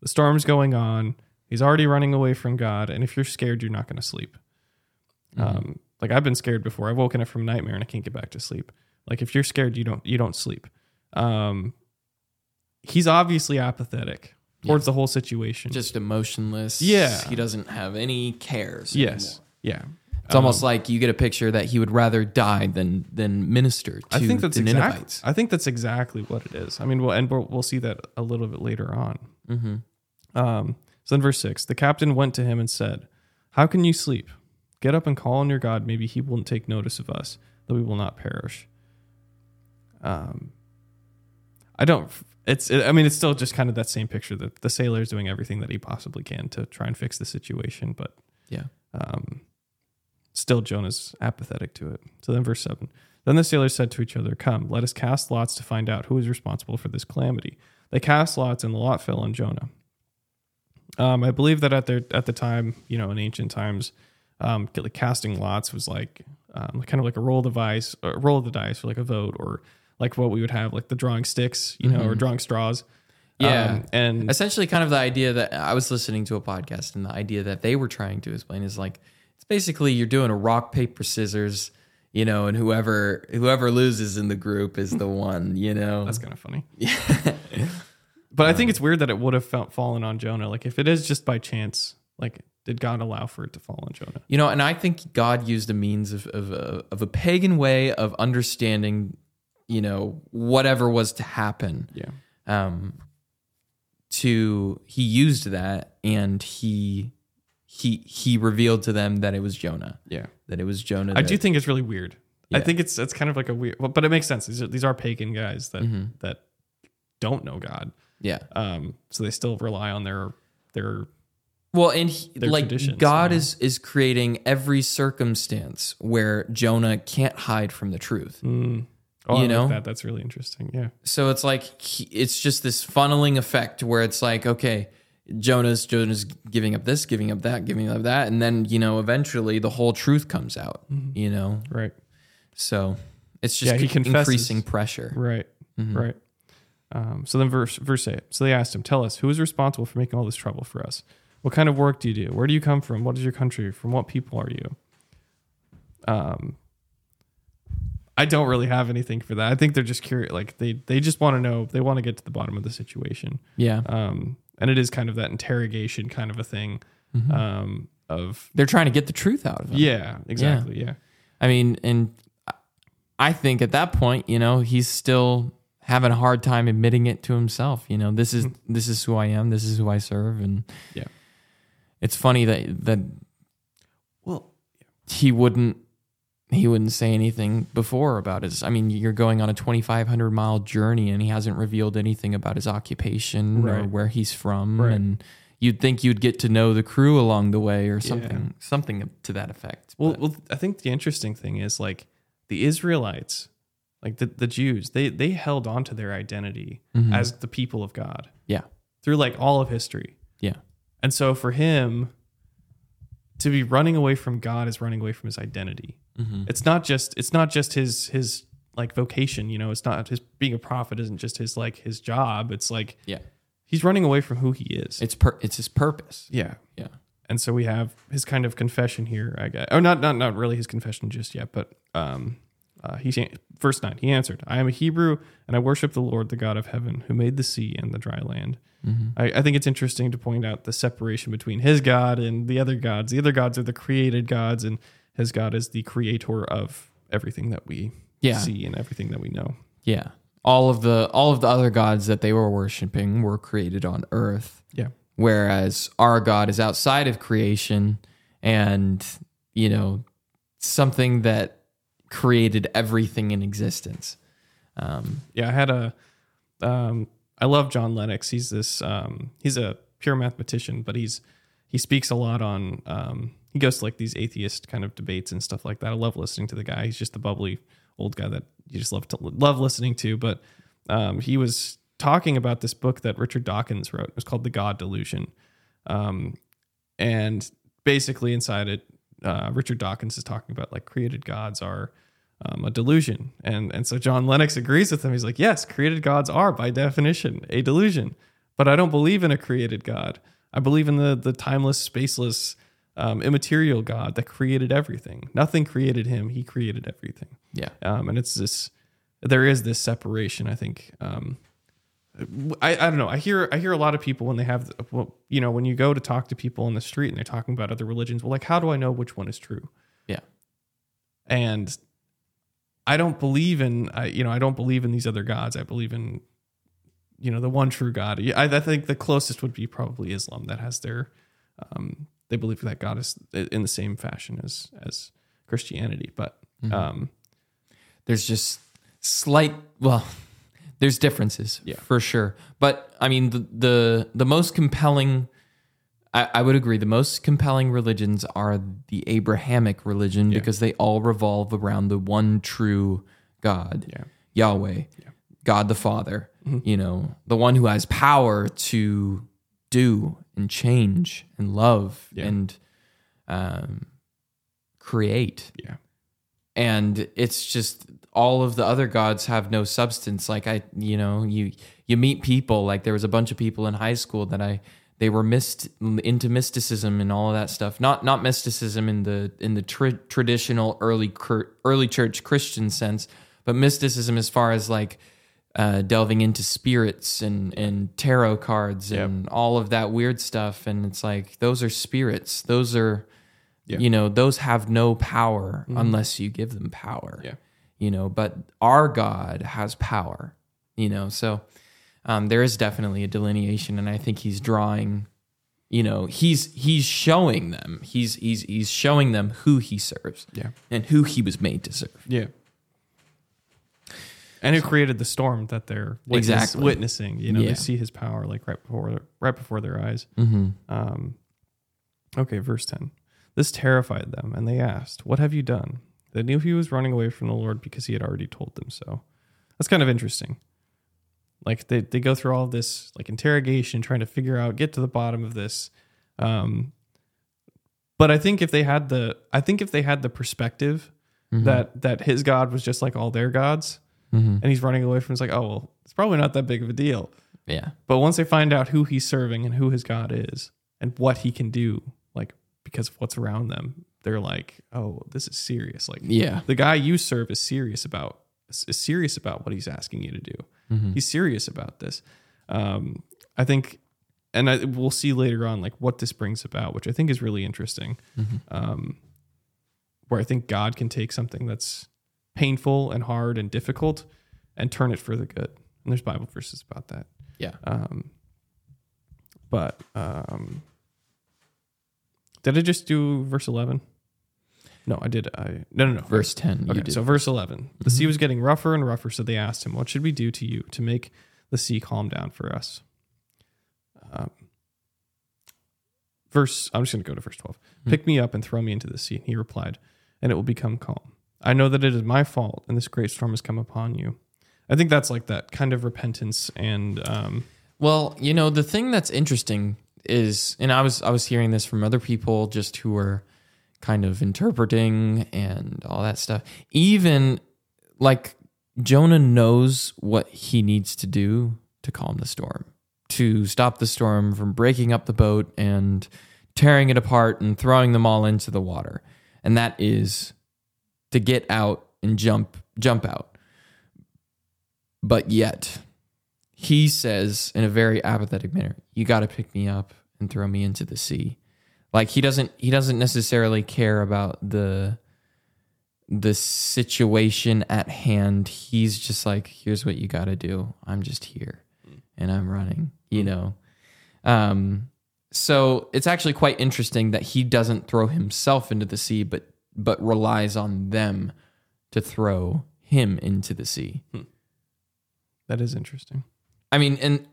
The storm's going on. He's already running away from god and if you're scared you're not going to sleep um, like i've been scared before. I've woken up from a nightmare and i can't get back to sleep. Like if you're scared you don't you don't sleep. Um, he's obviously apathetic towards the whole situation. Just emotionless. Yeah. He doesn't have any cares. yes. yeah It's almost like you get a picture that he would rather die than than minister to I think that's the exactly. Ninevites. I think that's exactly what it is. I mean, we'll and we'll, we'll see that a little bit later on. Mm-hmm. Um, so in verse six, the captain went to him and said, "How can you sleep? Get up and call on your God. Maybe He won't take notice of us, that we will not perish." Um, I don't. It's. I mean, it's still just kind of that same picture that the sailor is doing everything that he possibly can to try and fix the situation, but Yeah. um, still Jonah's apathetic to it. So then, verse 7 Then the sailors said to each other, Come, let us cast lots to find out who is responsible for this calamity. They cast lots, and the lot fell on Jonah. Um, I believe that at their at the time, you know, in ancient times, um, casting lots was like um, kind of like a roll of the dice, or roll of the dice, for like a vote, or like what we would have, like the drawing sticks, you know, or drawing straws. Yeah. Um, and Essentially, kind of the idea that I was listening to a podcast, and the idea that they were trying to explain is like basically you're doing a rock paper scissors, you know, and whoever whoever loses in the group is the one, you know. That's kind of funny. but I think it's weird that it would have felt, fallen on Jonah. Like if it is just by chance, like did God allow for it to fall on Jonah? You know, and I think God used a means of of a, of a pagan way of understanding, you know, whatever was to happen. Yeah. Um, to he used that, and he he he revealed to them that it was Jonah. Yeah. That it was Jonah. I that- do think it's really weird. I think it's it's kind of like a weird, well, but it makes sense. These are, these are pagan guys that Mm-hmm. that don't know God, Yeah. um, so they still rely on their their Well, and he, like God you know? is is creating every circumstance where Jonah can't hide from the truth. mm, oh, I You like know? that that's really interesting. Yeah, So it's like he, it's just this funneling effect where it's like okay, Jonah's Jonah's giving up this, giving up that, giving up that, and then you know eventually the whole truth comes out. You know, right, so it's just Yeah, he confesses. increasing pressure. right, Mm-hmm. right. Um, so then verse verse eight. So they asked him, "Tell us, who is responsible for making all this trouble for us? What kind of work do you do? Where do you come from? What is your country? From what people are you?" um, I don't really have anything for that. I think they're just curious. Like they they just want to know. They want to get to the bottom of the situation. Yeah. Um, and it is kind of that interrogation kind of a thing. Mhm. Um, of They're trying to get the truth out of him. yeah, exactly. Yeah. I mean, and I think at that point, you know, he's still having a hard time admitting it to himself. You know, this is this is who I am. This is who I serve, and Yeah. it's funny that that Well, he wouldn't he wouldn't say anything before about his. I mean, you're going on a 2,500 mile journey, and he hasn't revealed anything about his occupation or where he's from, Right. and. You'd think you'd get to know the crew along the way, or something, something to that effect. Well, well, I think the interesting thing is like the Israelites, like the, the Jews, they they held on to their identity Mhm. as the people of God yeah, through like all of history. yeah, And so for him to be running away from God is running away from his identity. Mm-hmm. It's not just it's not just his his like vocation, you know, it's not his being a prophet isn't just his like his job. It's like yeah. he's running away from who he is. It's per, it's his purpose. yeah. Yeah. and so we have his kind of confession here. I guess, oh, not not not really his confession just yet, but um, uh, he's verse nine. He answered, "I am a Hebrew, and I worship the Lord, the God of heaven, who made the sea and the dry land." Mm-hmm. I, I think it's interesting to point out the separation between his God and the other gods. The other gods are the created gods, and his God is the creator of everything that we Yeah. see and everything that we know. Yeah. All of the all of the other gods that they were worshiping were created on earth, Yeah, whereas our God is outside of creation and, you know, something that created everything in existence. Um, yeah. I had a, um, I love John Lennox. He's this, um, he's a pure mathematician, but he's he speaks a lot on. He goes to like these atheist kind of debates and stuff like that. I love listening to the guy. He's just the bubbly old guy that you just love to love listening to. But um, he was talking about this book that Richard Dawkins wrote. It was called The God Delusion, um, and basically inside it, uh, Richard Dawkins is talking about like created gods are um, a delusion, and and so John Lennox agrees with him. He's like, yes, created gods are by definition a delusion, but I don't believe in a created god. I believe in the the timeless, spaceless, um, immaterial God that created everything. Nothing created him; he created everything. yeah. Um, and it's this. There is this separation. I think. Um, I, I don't know. I hear I hear a lot of people when they have well, you know when you go to talk to people on the street and they're talking about other religions. Well, like how do I know which one is true? Yeah. And I don't believe in I you know I don't believe in these other gods. I believe in you know the one true God. I, I think the closest would be probably Islam that has their um, they believe that God is in the same fashion as as Christianity, but Mm-hmm. um, there's just slight well there's differences Yeah. for sure but i mean the the, the most compelling I, I would agree the most compelling religions are the abrahamic religion because they all revolve around the one true god Yeah. yahweh god the father you know the one who has power to do and change and love Yeah. and um, create. Yeah, and it's just all of the other gods have no substance. Like i you know you you meet people like there was a bunch of people in high school that i they were mist into mysticism and all of that stuff. Not not mysticism in the in the tr- traditional early early church christian sense but mysticism as far as like uh, delving into spirits and and tarot cards and all of that weird stuff. And it's like those are spirits. Those are Yeah. you know those have no power unless you give them power Yeah. you know but our god has power you know? So um, there is definitely a delineation and i think he's drawing you know he's he's showing them he's he's he's showing them who he serves yeah, and who he was made to serve. Yeah. And who created the storm that they're witness, Exactly. witnessing? You know, Yeah. they see his power like right before right before their eyes. mm-hmm. Um, okay, verse 10. This terrified them, and they asked, What have you done? They knew he was running away from the Lord because he had already told them so. That's kind of interesting. Like they, they go through all this like interrogation, trying to figure out, get to the bottom of this. Um, but I think if they had the I think if they had the perspective that that his God was just like all their gods, Mm-hmm. and he's running away from it's like, oh well, it's probably not that big of a deal. yeah But once they find out who he's serving and who his God is and what he can do, like because of what's around them, they're like, "Oh, this is serious." Like, Yeah. the guy you serve is serious about is serious about what he's asking you to do. Mm-hmm. He's serious about this. Um, I think, and I, we'll see later on like what this brings about, which I think is really interesting. Mm-hmm. Um, where I think God can take something that's painful and hard and difficult and turn it for the good. And there's Bible verses about that. Yeah. Um, but um, did I just do verse eleven? No, I did. I no no no. Verse 10. you Okay, so verse 11. The sea was getting rougher and rougher, so they asked him, What should we do to you to make the sea calm down for us? Um, verse, I'm just going to go to verse 12. Pick me up and throw me into the sea. And he replied, And it will become calm. I know that it is my fault, and this great storm has come upon you. I think that's like that kind of repentance and um, Well, you know, the thing that's interesting is and I was I was hearing this from other people just who were kind of interpreting and all that stuff. Even like Jonah knows what he needs to do to calm the storm, to stop the storm from breaking up the boat and tearing it apart and throwing them all into the water. And that is to get out and jump jump out. But yet, he says in a very apathetic manner, "You got to pick me up and throw me into the sea." Like he doesn't he doesn't necessarily care about the the situation at hand. He's just like, "Here's what you got to do. I'm just here and I'm running." You know. Um so it's actually quite interesting that he doesn't throw himself into the sea but but relies on them to throw him into the sea. Hmm. that is interesting. I mean, and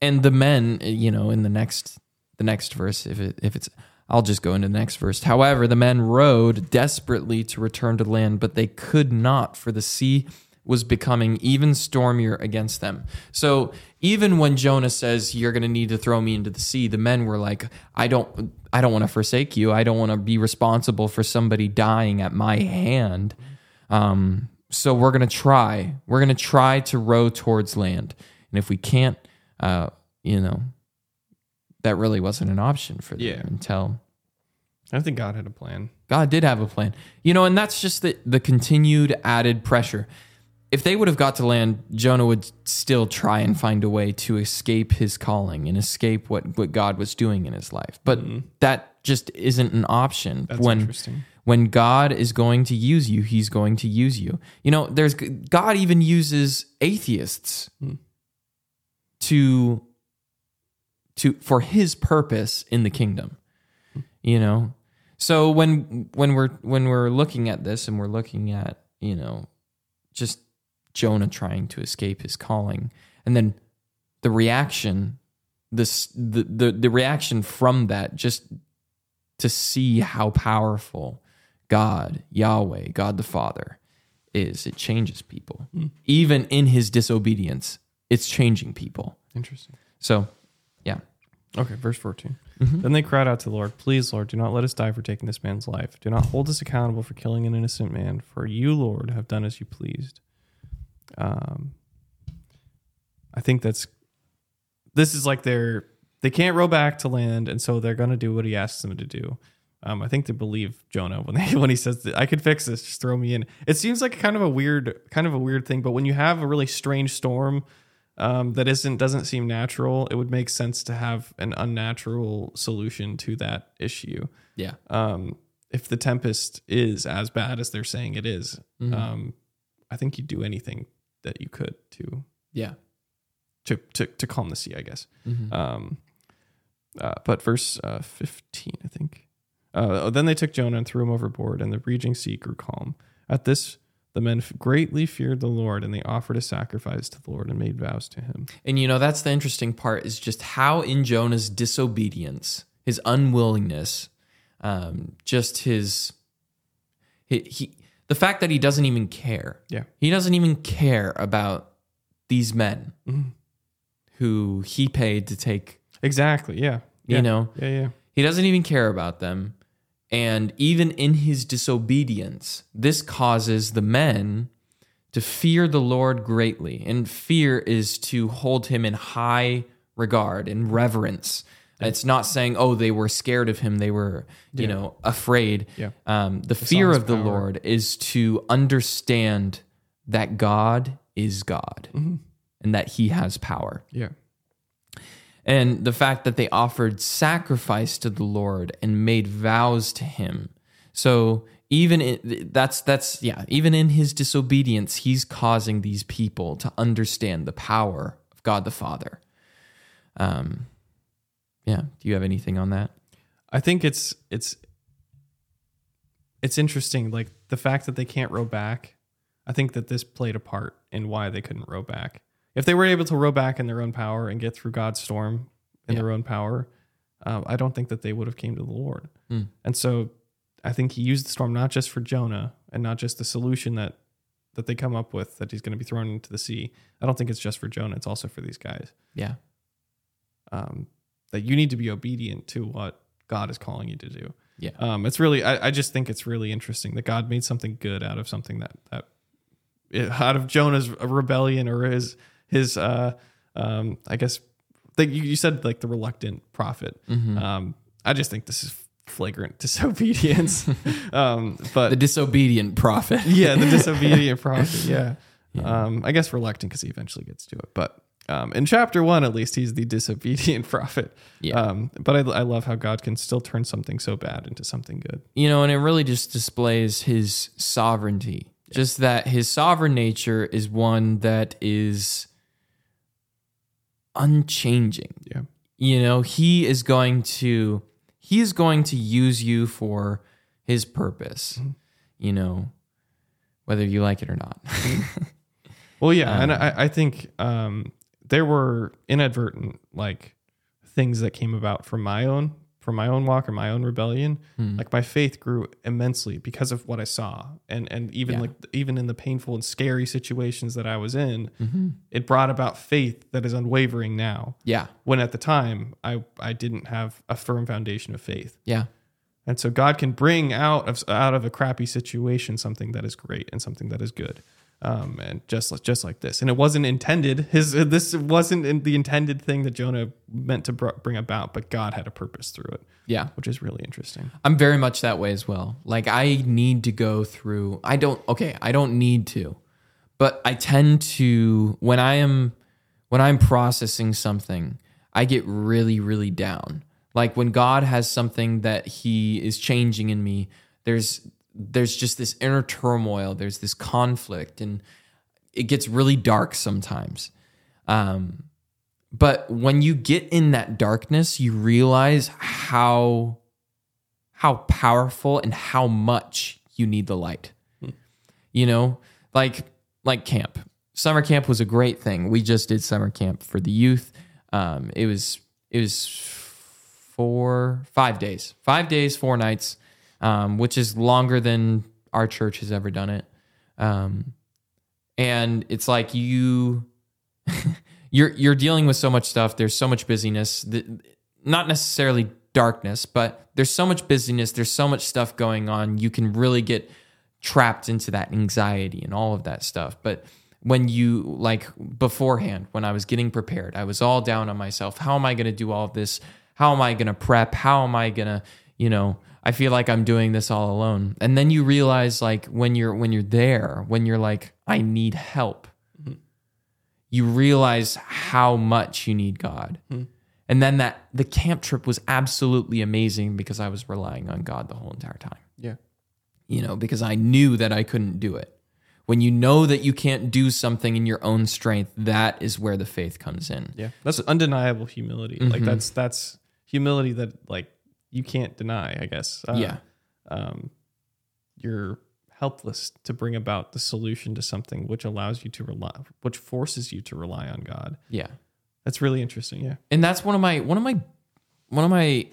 and the men, you know, in the next the next verse, if it if it's, I'll just go into the next verse. However, the men rowed desperately to return to land, but they could not, for the sea was becoming even stormier against them. So even when Jonah says, "You're going to need to throw me into the sea," the men were like, "I don't, I don't want to forsake you. I don't want to be responsible for somebody dying at my hand." Um, so we're going to try. We're going to try to row towards land. And if we can't, uh, you know, that really wasn't an option for them Yeah. until I think God had a plan. God did have a plan. You know, and that's just the, the continued added pressure. If they would have got to land, Jonah would still try and find a way to escape his calling and escape what, what God was doing in his life. But mm-hmm. that just isn't an option. That's when interesting. when God is going to use you, he's going to use you. You know, there's God even uses atheists hmm. to to for his purpose in the kingdom. You know. So when when we're when we're looking at this and we're looking at, you know, just Jonah trying to escape his calling and then the reaction this the the, the reaction from that just to see how powerful God, Yahweh, God the Father is. It changes people. Hmm. Even in his disobedience, it's changing people. Interesting. So, yeah. Okay, verse 14. Mm-hmm. Then they cried out to the Lord, Please, Lord, do not let us die for taking this man's life. Do not hold us accountable for killing an innocent man, for you, Lord, have done as you pleased. Um, I think that's this is like they're they can't row back to land, and so they're to do what he asks them to do. Um, I think they believe Jonah when they when he says that I could fix this, just throw me in. It seems like kind of a weird kind of a weird thing, but when you have a really strange storm um, that isn't doesn't seem natural, it would make sense to have an unnatural solution to that issue. Yeah. Um, if the tempest is as bad as they're saying it is, um, I think you'd do anything that you could to Yeah. to to, to calm the sea. I guess. Mm-hmm. Um, uh, but verse uh, 15, I think. Uh, then they took Jonah and threw him overboard, and the raging sea grew calm. At this, the men f- greatly feared the Lord, and they offered a sacrifice to the Lord and made vows to him. And you know, that's the interesting part is just how in Jonah's disobedience, his unwillingness, um, just his, he, he, the fact that he doesn't even care. Yeah. He doesn't even care about these men mm-hmm. who he paid to take, Exactly. Yeah. you Yeah. know, Yeah. Yeah. he doesn't even care about them. And even in his disobedience, this causes the men to fear the Lord greatly. And fear is to hold him in high regard and reverence. It's not saying, oh, they were scared of him. They were, you know, afraid. Yeah. Um, the fear of the power. Lord is to understand that God is God Mm-hmm. and that he has power. Yeah. And the fact that they offered sacrifice to the Lord and made vows to him. So even in, that's that's yeah, even in his disobedience, he's causing these people to understand the power of God the Father. Um yeah, do you have anything on that? I think it's it's it's interesting, like the fact that they can't row back. I think that this played a part in why they couldn't row back. If they were able to row back in their own power and get through God's storm in Yeah. their own power, um, I don't think that they would have came to the Lord. Hmm. And so, I think He used the storm not just for Jonah and not just the solution that that they come up with that he's going to be thrown into the sea. I don't think it's just for Jonah; it's also for these guys. Yeah. Um, that you need to be obedient to what God is calling you to do. Yeah. Um, it's really, I, I just think it's really interesting that God made something good out of something that that it- out of Jonah's rebellion or his his uh, um, I guess that you, you said like the reluctant prophet. Mm-hmm. Um, I just think this is flagrant disobedience. um, but The disobedient prophet. yeah, the disobedient prophet. Yeah. Um, I guess reluctant because he eventually gets to it. But um, in chapter one, at least, he's the disobedient prophet. Yeah. Um, but I, I love how God can still turn something so bad into something good. You know, and it really just displays his sovereignty. Just that his sovereign nature is one that is unchanging. Yeah. You know, he is going to he is going to use you for his purpose. You know, whether you like it or not. Well, yeah. and I, I think um, there were inadvertent like things that came about from my own from my own walk or my own rebellion. Hmm. Like my faith grew immensely because of what I saw, and and even Yeah. like even in the painful and scary situations that I was in, mm-hmm. it brought about faith that is unwavering now. yeah. When at the time I I didn't have a firm foundation of faith, Yeah. and so God can bring out of out of a crappy situation something that is great and something that is good. Um, and just like- just like this, and it wasn't intended. His this wasn't in the intended thing that Jonah meant to br- bring about, but God had a purpose through it, Yeah. which is really interesting. I'm very much that way as well. Like I need to go through I don't okay, I don't need to. But I tend to when I am when I'm processing something, I get really really down. Like when God has something that he is changing in me, there's there's just this inner turmoil, there's this conflict and it gets really dark sometimes. Um but when you get in that darkness, you realize how how powerful and how much you need the light. You know, like like camp. Summer camp was a great thing. We just did summer camp for the youth. Um, it was it was four five days, five days, four nights, um, which is longer than our church has ever done it. Um, and it's like you you're you're dealing with so much stuff. There's so much busyness. Not necessarily darkness, but there's so much busyness. There's so much stuff going on. You can really get trapped into that anxiety and all of that stuff. But when you like beforehand, when I was getting prepared, I was all down on myself. How am I going to do all this? How am I going to prep? How am I going to, you know, I feel like I'm doing this all alone. And then you realize like when you're when you're there, when you're like I need help. Mm-hmm. You realize how much you need God. Mm-hmm. And then that the camp trip was absolutely amazing because I was relying on God the whole entire time Yeah. you know, because I knew that I couldn't do it. When you know that you can't do something in your own strength, that is where the faith comes in. Yeah. That's undeniable humility. Like mm-hmm. that's that's humility that like you can't deny, I guess. Uh, yeah. Um you're helpless to bring about the solution to something which allows you to rely which forces you to rely on God. Yeah. That's really interesting. Yeah. And that's one of my one of my one of my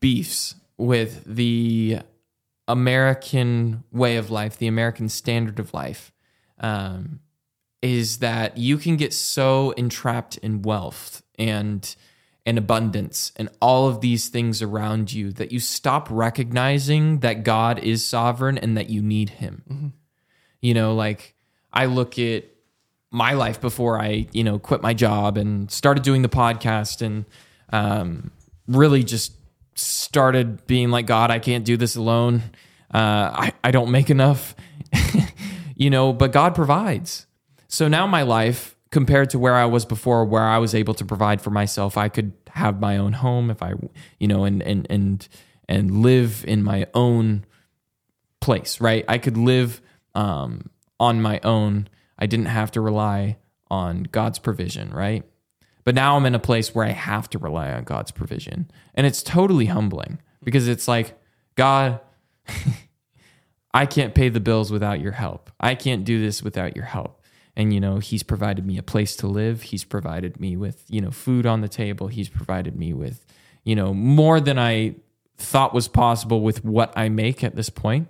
beefs with the American way of life, the American standard of life, um, is that you can get so entrapped in wealth and and abundance and all of these things around you that you stop recognizing that God is sovereign and that you need Him. You know, like I look at my life before I, you know, quit my job and started doing the podcast and um, really just started being like, God, I can't do this alone. Uh, I, I don't make enough, you know, but God provides. So now my life, compared to where I was before, where I was able to provide for myself, I could have my own home if I, you know, and, and, and, and live in my own place, right? I could live um, on my own. I didn't have to rely on God's provision, right? But now I'm in a place where I have to rely on God's provision. And it's totally humbling because it's like, God, I can't pay the bills without your help. I can't do this without your help. And, you know, he's provided me a place to live. He's provided me with, you know, food on the table. He's provided me with, you know, more than I thought was possible with what I make at this point.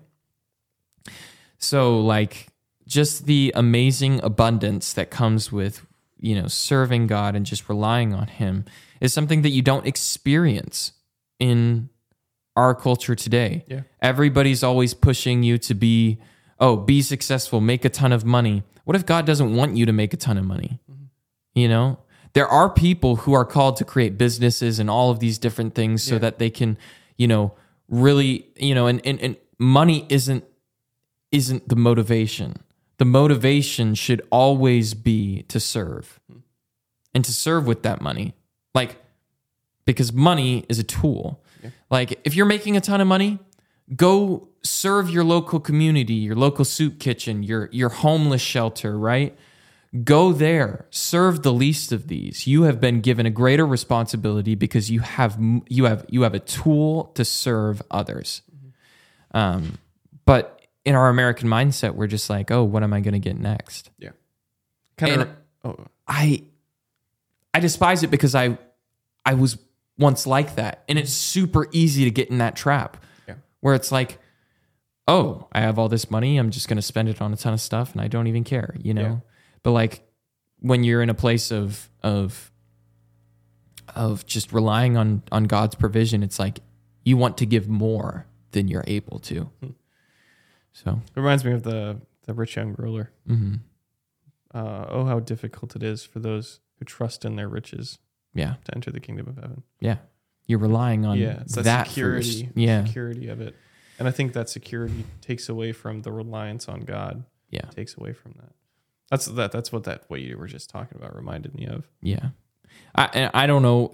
So, like, just the amazing abundance that comes with, you know, serving God and just relying on Him is something that you don't experience in our culture today. Yeah. Everybody's always pushing you to be, oh, be successful, make a ton of money. What if God doesn't want you to make a ton of money? Mm-hmm. You know, there are people who are called to create businesses and all of these different things so Yeah. that they can, you know, really, you know, and, and, and money isn't isn't the motivation. The motivation should always be to serve mm-hmm. and to serve with that money. Like, because money is a tool. Like, if you're making a ton of money, go serve your local community, your local soup kitchen, your, your homeless shelter, right? Go there, serve the least of these. You have been given a greater responsibility because you have you have you have a tool to serve others. Um, but in our American mindset, we're just like, oh, what am I going to get next? Yeah. Kind of. Oh, I I despise it because I I was once like that, and it's super easy to get in that trap. Where it's like, oh, I have all this money, I'm just going to spend it on a ton of stuff, and I don't even care, you know. Yeah. But like when you're in a place of of of just relying on on God's provision, it's like you want to give more than you're able to. Hmm. So, it reminds me of the the rich young ruler. mhm. Uh, oh, how difficult it is for those who trust in their riches yeah, to enter the kingdom of heaven. yeah, you're relying on yeah, that, that security, first. Yeah, security of it, and I think that security takes away from the reliance on God. yeah. Takes away from that. That's that. That's what that what you were just talking about reminded me of. Yeah, I and I don't know.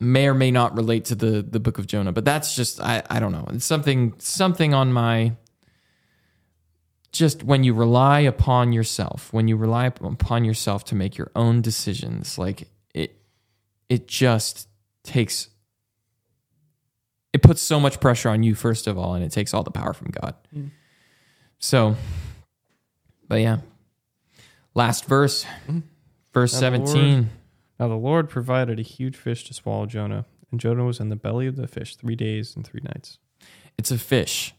May or may not relate to the the book of Jonah, but that's just I I don't know. It's something something on my. Just when you rely upon yourself, when you rely upon yourself to make your own decisions, like it, it just takes. It puts so much pressure on you first of all, and it takes all the power from God. Mm. So, but yeah, last verse, verse Now the Lord-. Now the Lord provided a huge fish to swallow Jonah, and Jonah was in the belly of the fish three days and three nights. It's a fish,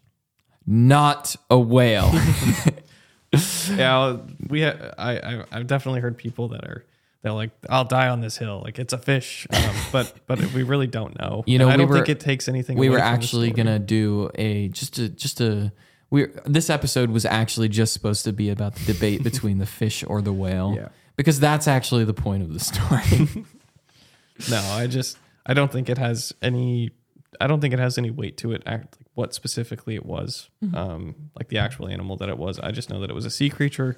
not a whale. yeah, we. Ha- I, I I've definitely heard people that are they're like, I'll die on this hill, like it's a fish, um, but but we really don't know. You know, And I we don't were- think it takes anything. we away were from actually gonna do a just a just a we this episode was actually just supposed to be about the debate between the fish or the whale. Yeah. Because that's actually the point of the story. No, I just I don't think it has any. I don't think it has any weight to it. Act like what specifically it was, Mm-hmm. um, like the actual animal that it was. I just know that it was a sea creature,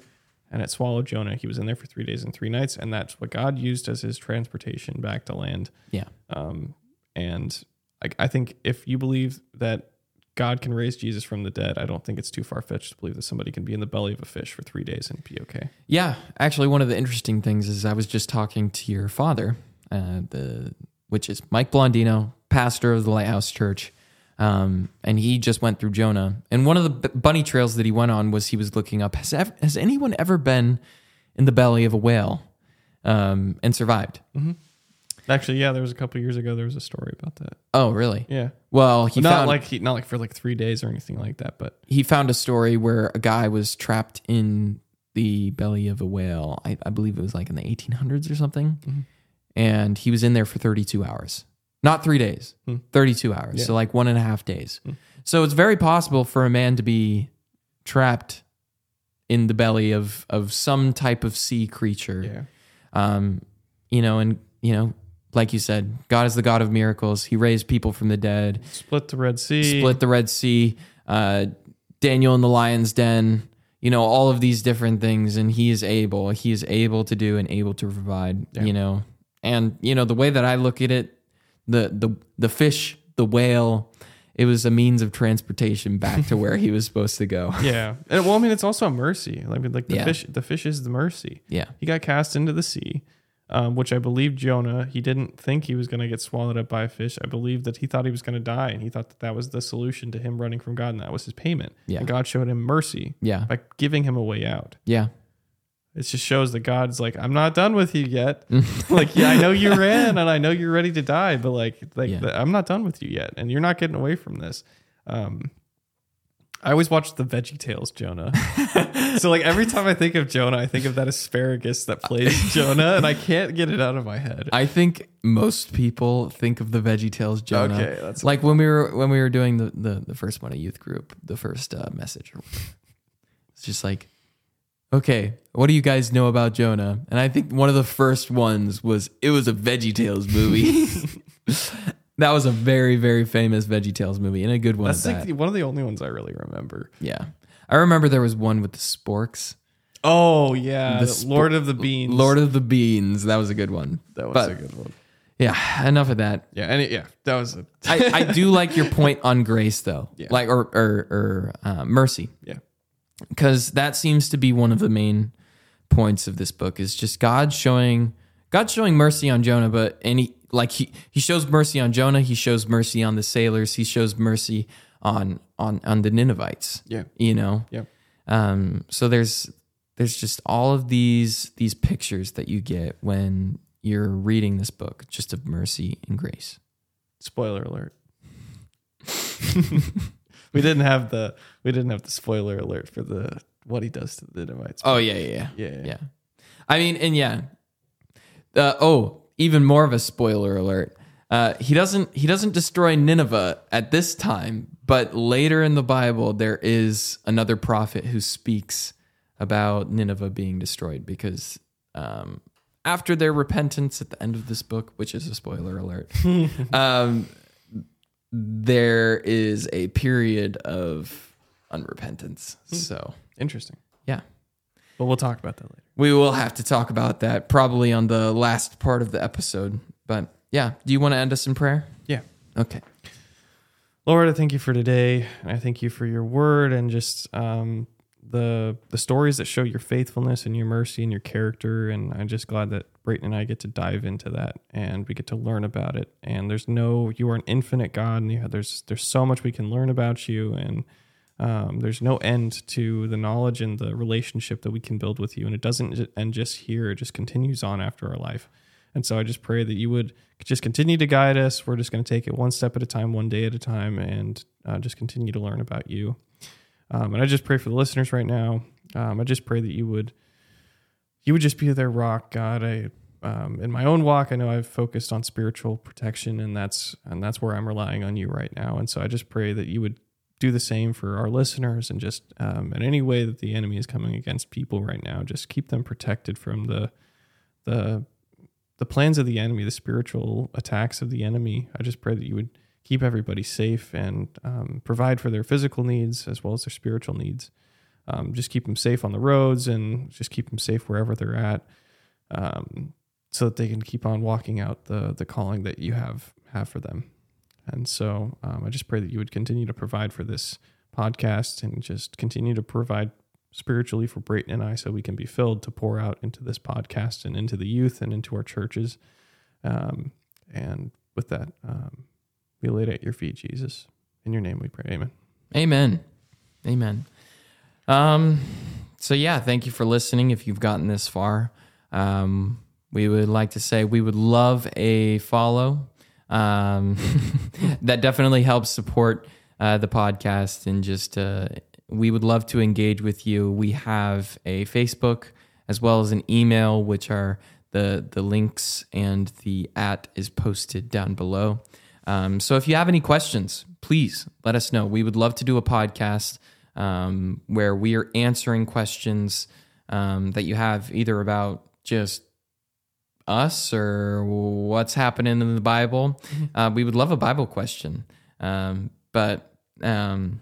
and it swallowed Jonah. He was in there for three days and three nights, and that's what God used as his transportation back to land. yeah. Um, and I, I think if you believe that God can raise Jesus from the dead, I don't think it's too far fetched to believe that somebody can be in the belly of a fish for three days and be okay. Yeah, actually, one of the interesting things is I was just talking to your father, uh, the which is Mike Blondino, pastor of the Lighthouse Church, um, and he just went through Jonah. And one of the bunny trails that he went on was he was looking up has ev- has anyone ever been in the belly of a whale um, and survived? Actually, yeah, there was a couple years ago. There was a story about that. Oh, really? Yeah, Well, he not found like he, not like for like three days or anything like that, but he found a story where a guy was trapped in the belly of a whale. I, I believe it was like in the 1800s or something. Mhm. And he was in there for 32 hours, not three days, Hmm. 32 hours. Yeah. So, like one and a half days. Hmm. So, it's very possible for a man to be trapped in the belly of, of some type of sea creature. yeah, Um, you know, and, you know, like you said, God is the God of miracles. He raised people from the dead, Split the Red Sea. split the Red Sea, uh, Daniel in the lion's den, you know, all of these different things. And he is able, he is able to do and able to provide, you know. And, you know, the way that I look at it, the, the, the fish, the whale, it was a means of transportation back to where he was supposed to go. Yeah. And, well, I mean, it's also a mercy. Like, like the Yeah. fish, the fish is the mercy. Yeah. He got cast into the sea, um, which I believe Jonah, he didn't think he was going to get swallowed up by a fish. I believe that he thought he was going to die and he thought that that was the solution to him running from God and that was his payment. Yeah. And God showed him mercy Yeah. by giving him a way out. Yeah. It just shows that God's like, I'm not done with you yet. like, yeah, I know you ran and I know you're ready to die, but like, like Yeah. the- I'm not done with you yet, and you're not getting away from this. Um, I always watch the Veggie Tales Jonah. so like every time I think of Jonah, I think of that asparagus that plays Jonah, and I can't get it out of my head. I think most people think of the Veggie Tales Jonah. Okay, that's- like when we were when we were doing the the, the first one, a youth group, the first uh, message. It's just like, okay, what do you guys know about Jonah? And I think one of the first ones was it was a Veggie Tales movie. that was a very very famous Veggie Tales movie and a good one. That's at like that. the- one of the only ones I really remember. yeah, I remember there was one with the sporks. Oh yeah, The the sp- Lord of the Beans. Lord of the Beans. That was a good one. that was but- a good one. Yeah, enough of that. Yeah, and it, yeah, that was a I, I do like your point on grace though, Yeah. like or or, or uh, mercy, yeah. Because that seems to be one of the main points of this book is just God showing God showing mercy on Jonah, but and he like he he shows mercy on Jonah, he shows mercy on the sailors, he shows mercy on on on the Ninevites. Yeah. you know. Yeah. Um. So there's there's just all of these these pictures that you get when you're reading this book, just of mercy and grace. Spoiler alert. we didn't have the we didn't have the spoiler alert for the what he does to the Ninevites. Oh yeah, yeah, yeah, yeah, yeah. yeah. I mean, and yeah. Uh, oh, even more of a spoiler alert. Uh, he doesn't he doesn't destroy Nineveh at this time, but later in the Bible there is another prophet who speaks about Nineveh being destroyed because um, after their repentance at the end of this book, which is a spoiler alert, um, there is a period of unrepentance. So Interesting. yeah. But we'll talk about that later. We will have to talk about that probably on the last part of the episode. But yeah, do you want to end us in prayer? Yeah. Okay. Lord, I thank you for today. I thank you for your word and just um, the the stories that show your faithfulness and your mercy and your character. And I'm just glad that Brayton and I get to dive into that and we get to learn about it. And there's no, you are an infinite God, and you have, there's there's so much we can learn about you, and um, there's no end to the knowledge and the relationship that we can build with you. And it doesn't end just here; it just continues on after our life. And so I just pray that you would just continue to guide us. We're just going to take it one step at a time, one day at a time, and uh, just continue to learn about you. Um, and I just pray for the listeners right now. Um, I just pray that you would, you would just be their rock, God. I, um, in my own walk, I know I've focused on spiritual protection, and that's and that's where I'm relying on you right now. And so I just pray that you would do the same for our listeners, and just um, in any way that the enemy is coming against people right now, just keep them protected from the the the plans of the enemy, the spiritual attacks of the enemy. I just pray that you would keep everybody safe and um, provide for their physical needs as well as their spiritual needs. Um, just keep them safe on the roads and just keep them safe wherever they're at, um, so that they can keep on walking out the the calling that you have have for them. And so um, I just pray that you would continue to provide for this podcast and just continue to provide spiritually for Brayton and I so we can be filled to pour out into this podcast and into the youth and into our churches. Um, and with that, um, we lay it at your feet, Jesus. In your name we pray. Amen. Amen. Amen. Um, so yeah, thank you for listening. If you've gotten this far, um, we would like to say we would love a follow. Um, that definitely helps support uh, the podcast and just uh, we would love to engage with you. We have a Facebook as well as an email, which are the the links and the at is posted down below. Um, so if you have any questions, please let us know. We would love to do a podcast um, where we are answering questions um, that you have either about just us or what's happening in the Bible, uh, we would love a Bible question. Um, but um,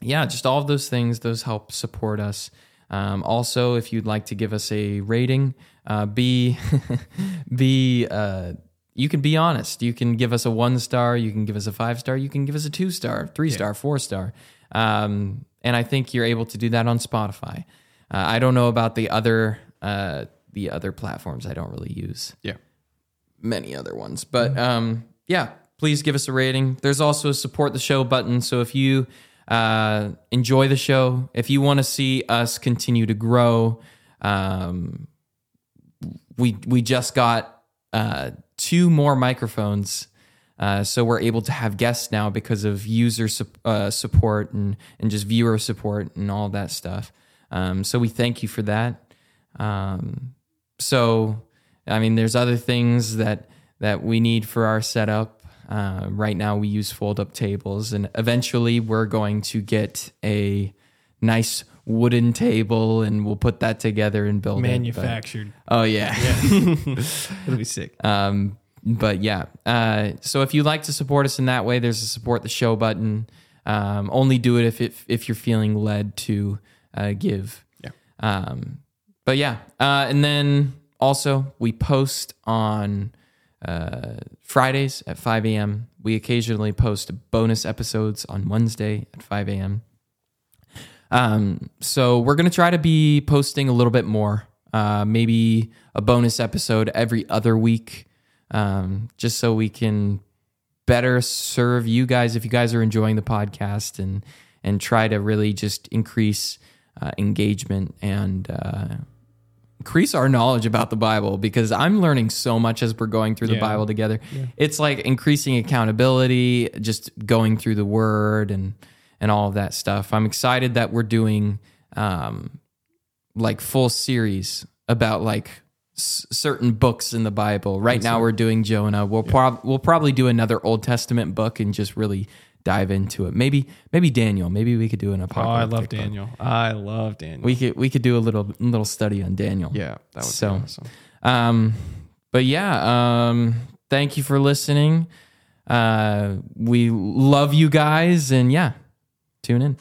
yeah, just all of those things, those help support us. Um, also, if you'd like to give us a rating, uh, be be uh, you can be honest. You can give us a one star, you can give us a five star, you can give us a two star, three star, four star. Um, and I think you're able to do that on Spotify. Uh, I don't know about the other uh, the other platforms. I don't really use Yeah. many other ones. But um, yeah, please give us a rating. There's also a support the show button. So if you uh, enjoy the show, if you want to see us continue to grow, um, we we just got uh, two more microphones. Uh, so we're able to have guests now because of user sup- uh, support and, and just viewer support and all that stuff. Um, so we thank you for that. Um, so, I mean, there's other things that that we need for our setup. Uh, right now, we use fold up tables, and eventually, we're going to get a nice wooden table, and we'll put that together and build it. But- Manufactured. oh yeah. It'll be sick. Um, but yeah, uh, so if you'd like to support us in that way, there's a support the show button. Um, only do it if it, if you're feeling led to uh, give. Yeah. Um, but yeah, uh, and then also we post on uh, Fridays at 5 a.m. We occasionally post bonus episodes on Wednesday at 5 a.m. Um, so we're gonna try to be posting a little bit more, uh, maybe a bonus episode every other week, um, just so we can better serve you guys if you guys are enjoying the podcast and and try to really just increase uh, engagement and uh, increase our knowledge about the Bible because I'm learning so much as we're going through the Yeah. Bible together. It's like increasing accountability, just going through the Word and and all of that stuff. I'm excited that we're doing um, like full series about like s- certain books in the Bible. Right now we're doing Jonah. We'll prob- we'll probably do another Old Testament book and just really dive into it. Maybe maybe Daniel. Maybe we could do an Oh, I love book. Daniel. I love Daniel. We could we could do a little little study on Daniel. yeah, that would So- be awesome. Um, but yeah, um, thank you for listening. Uh, we love you guys, and yeah, tune in.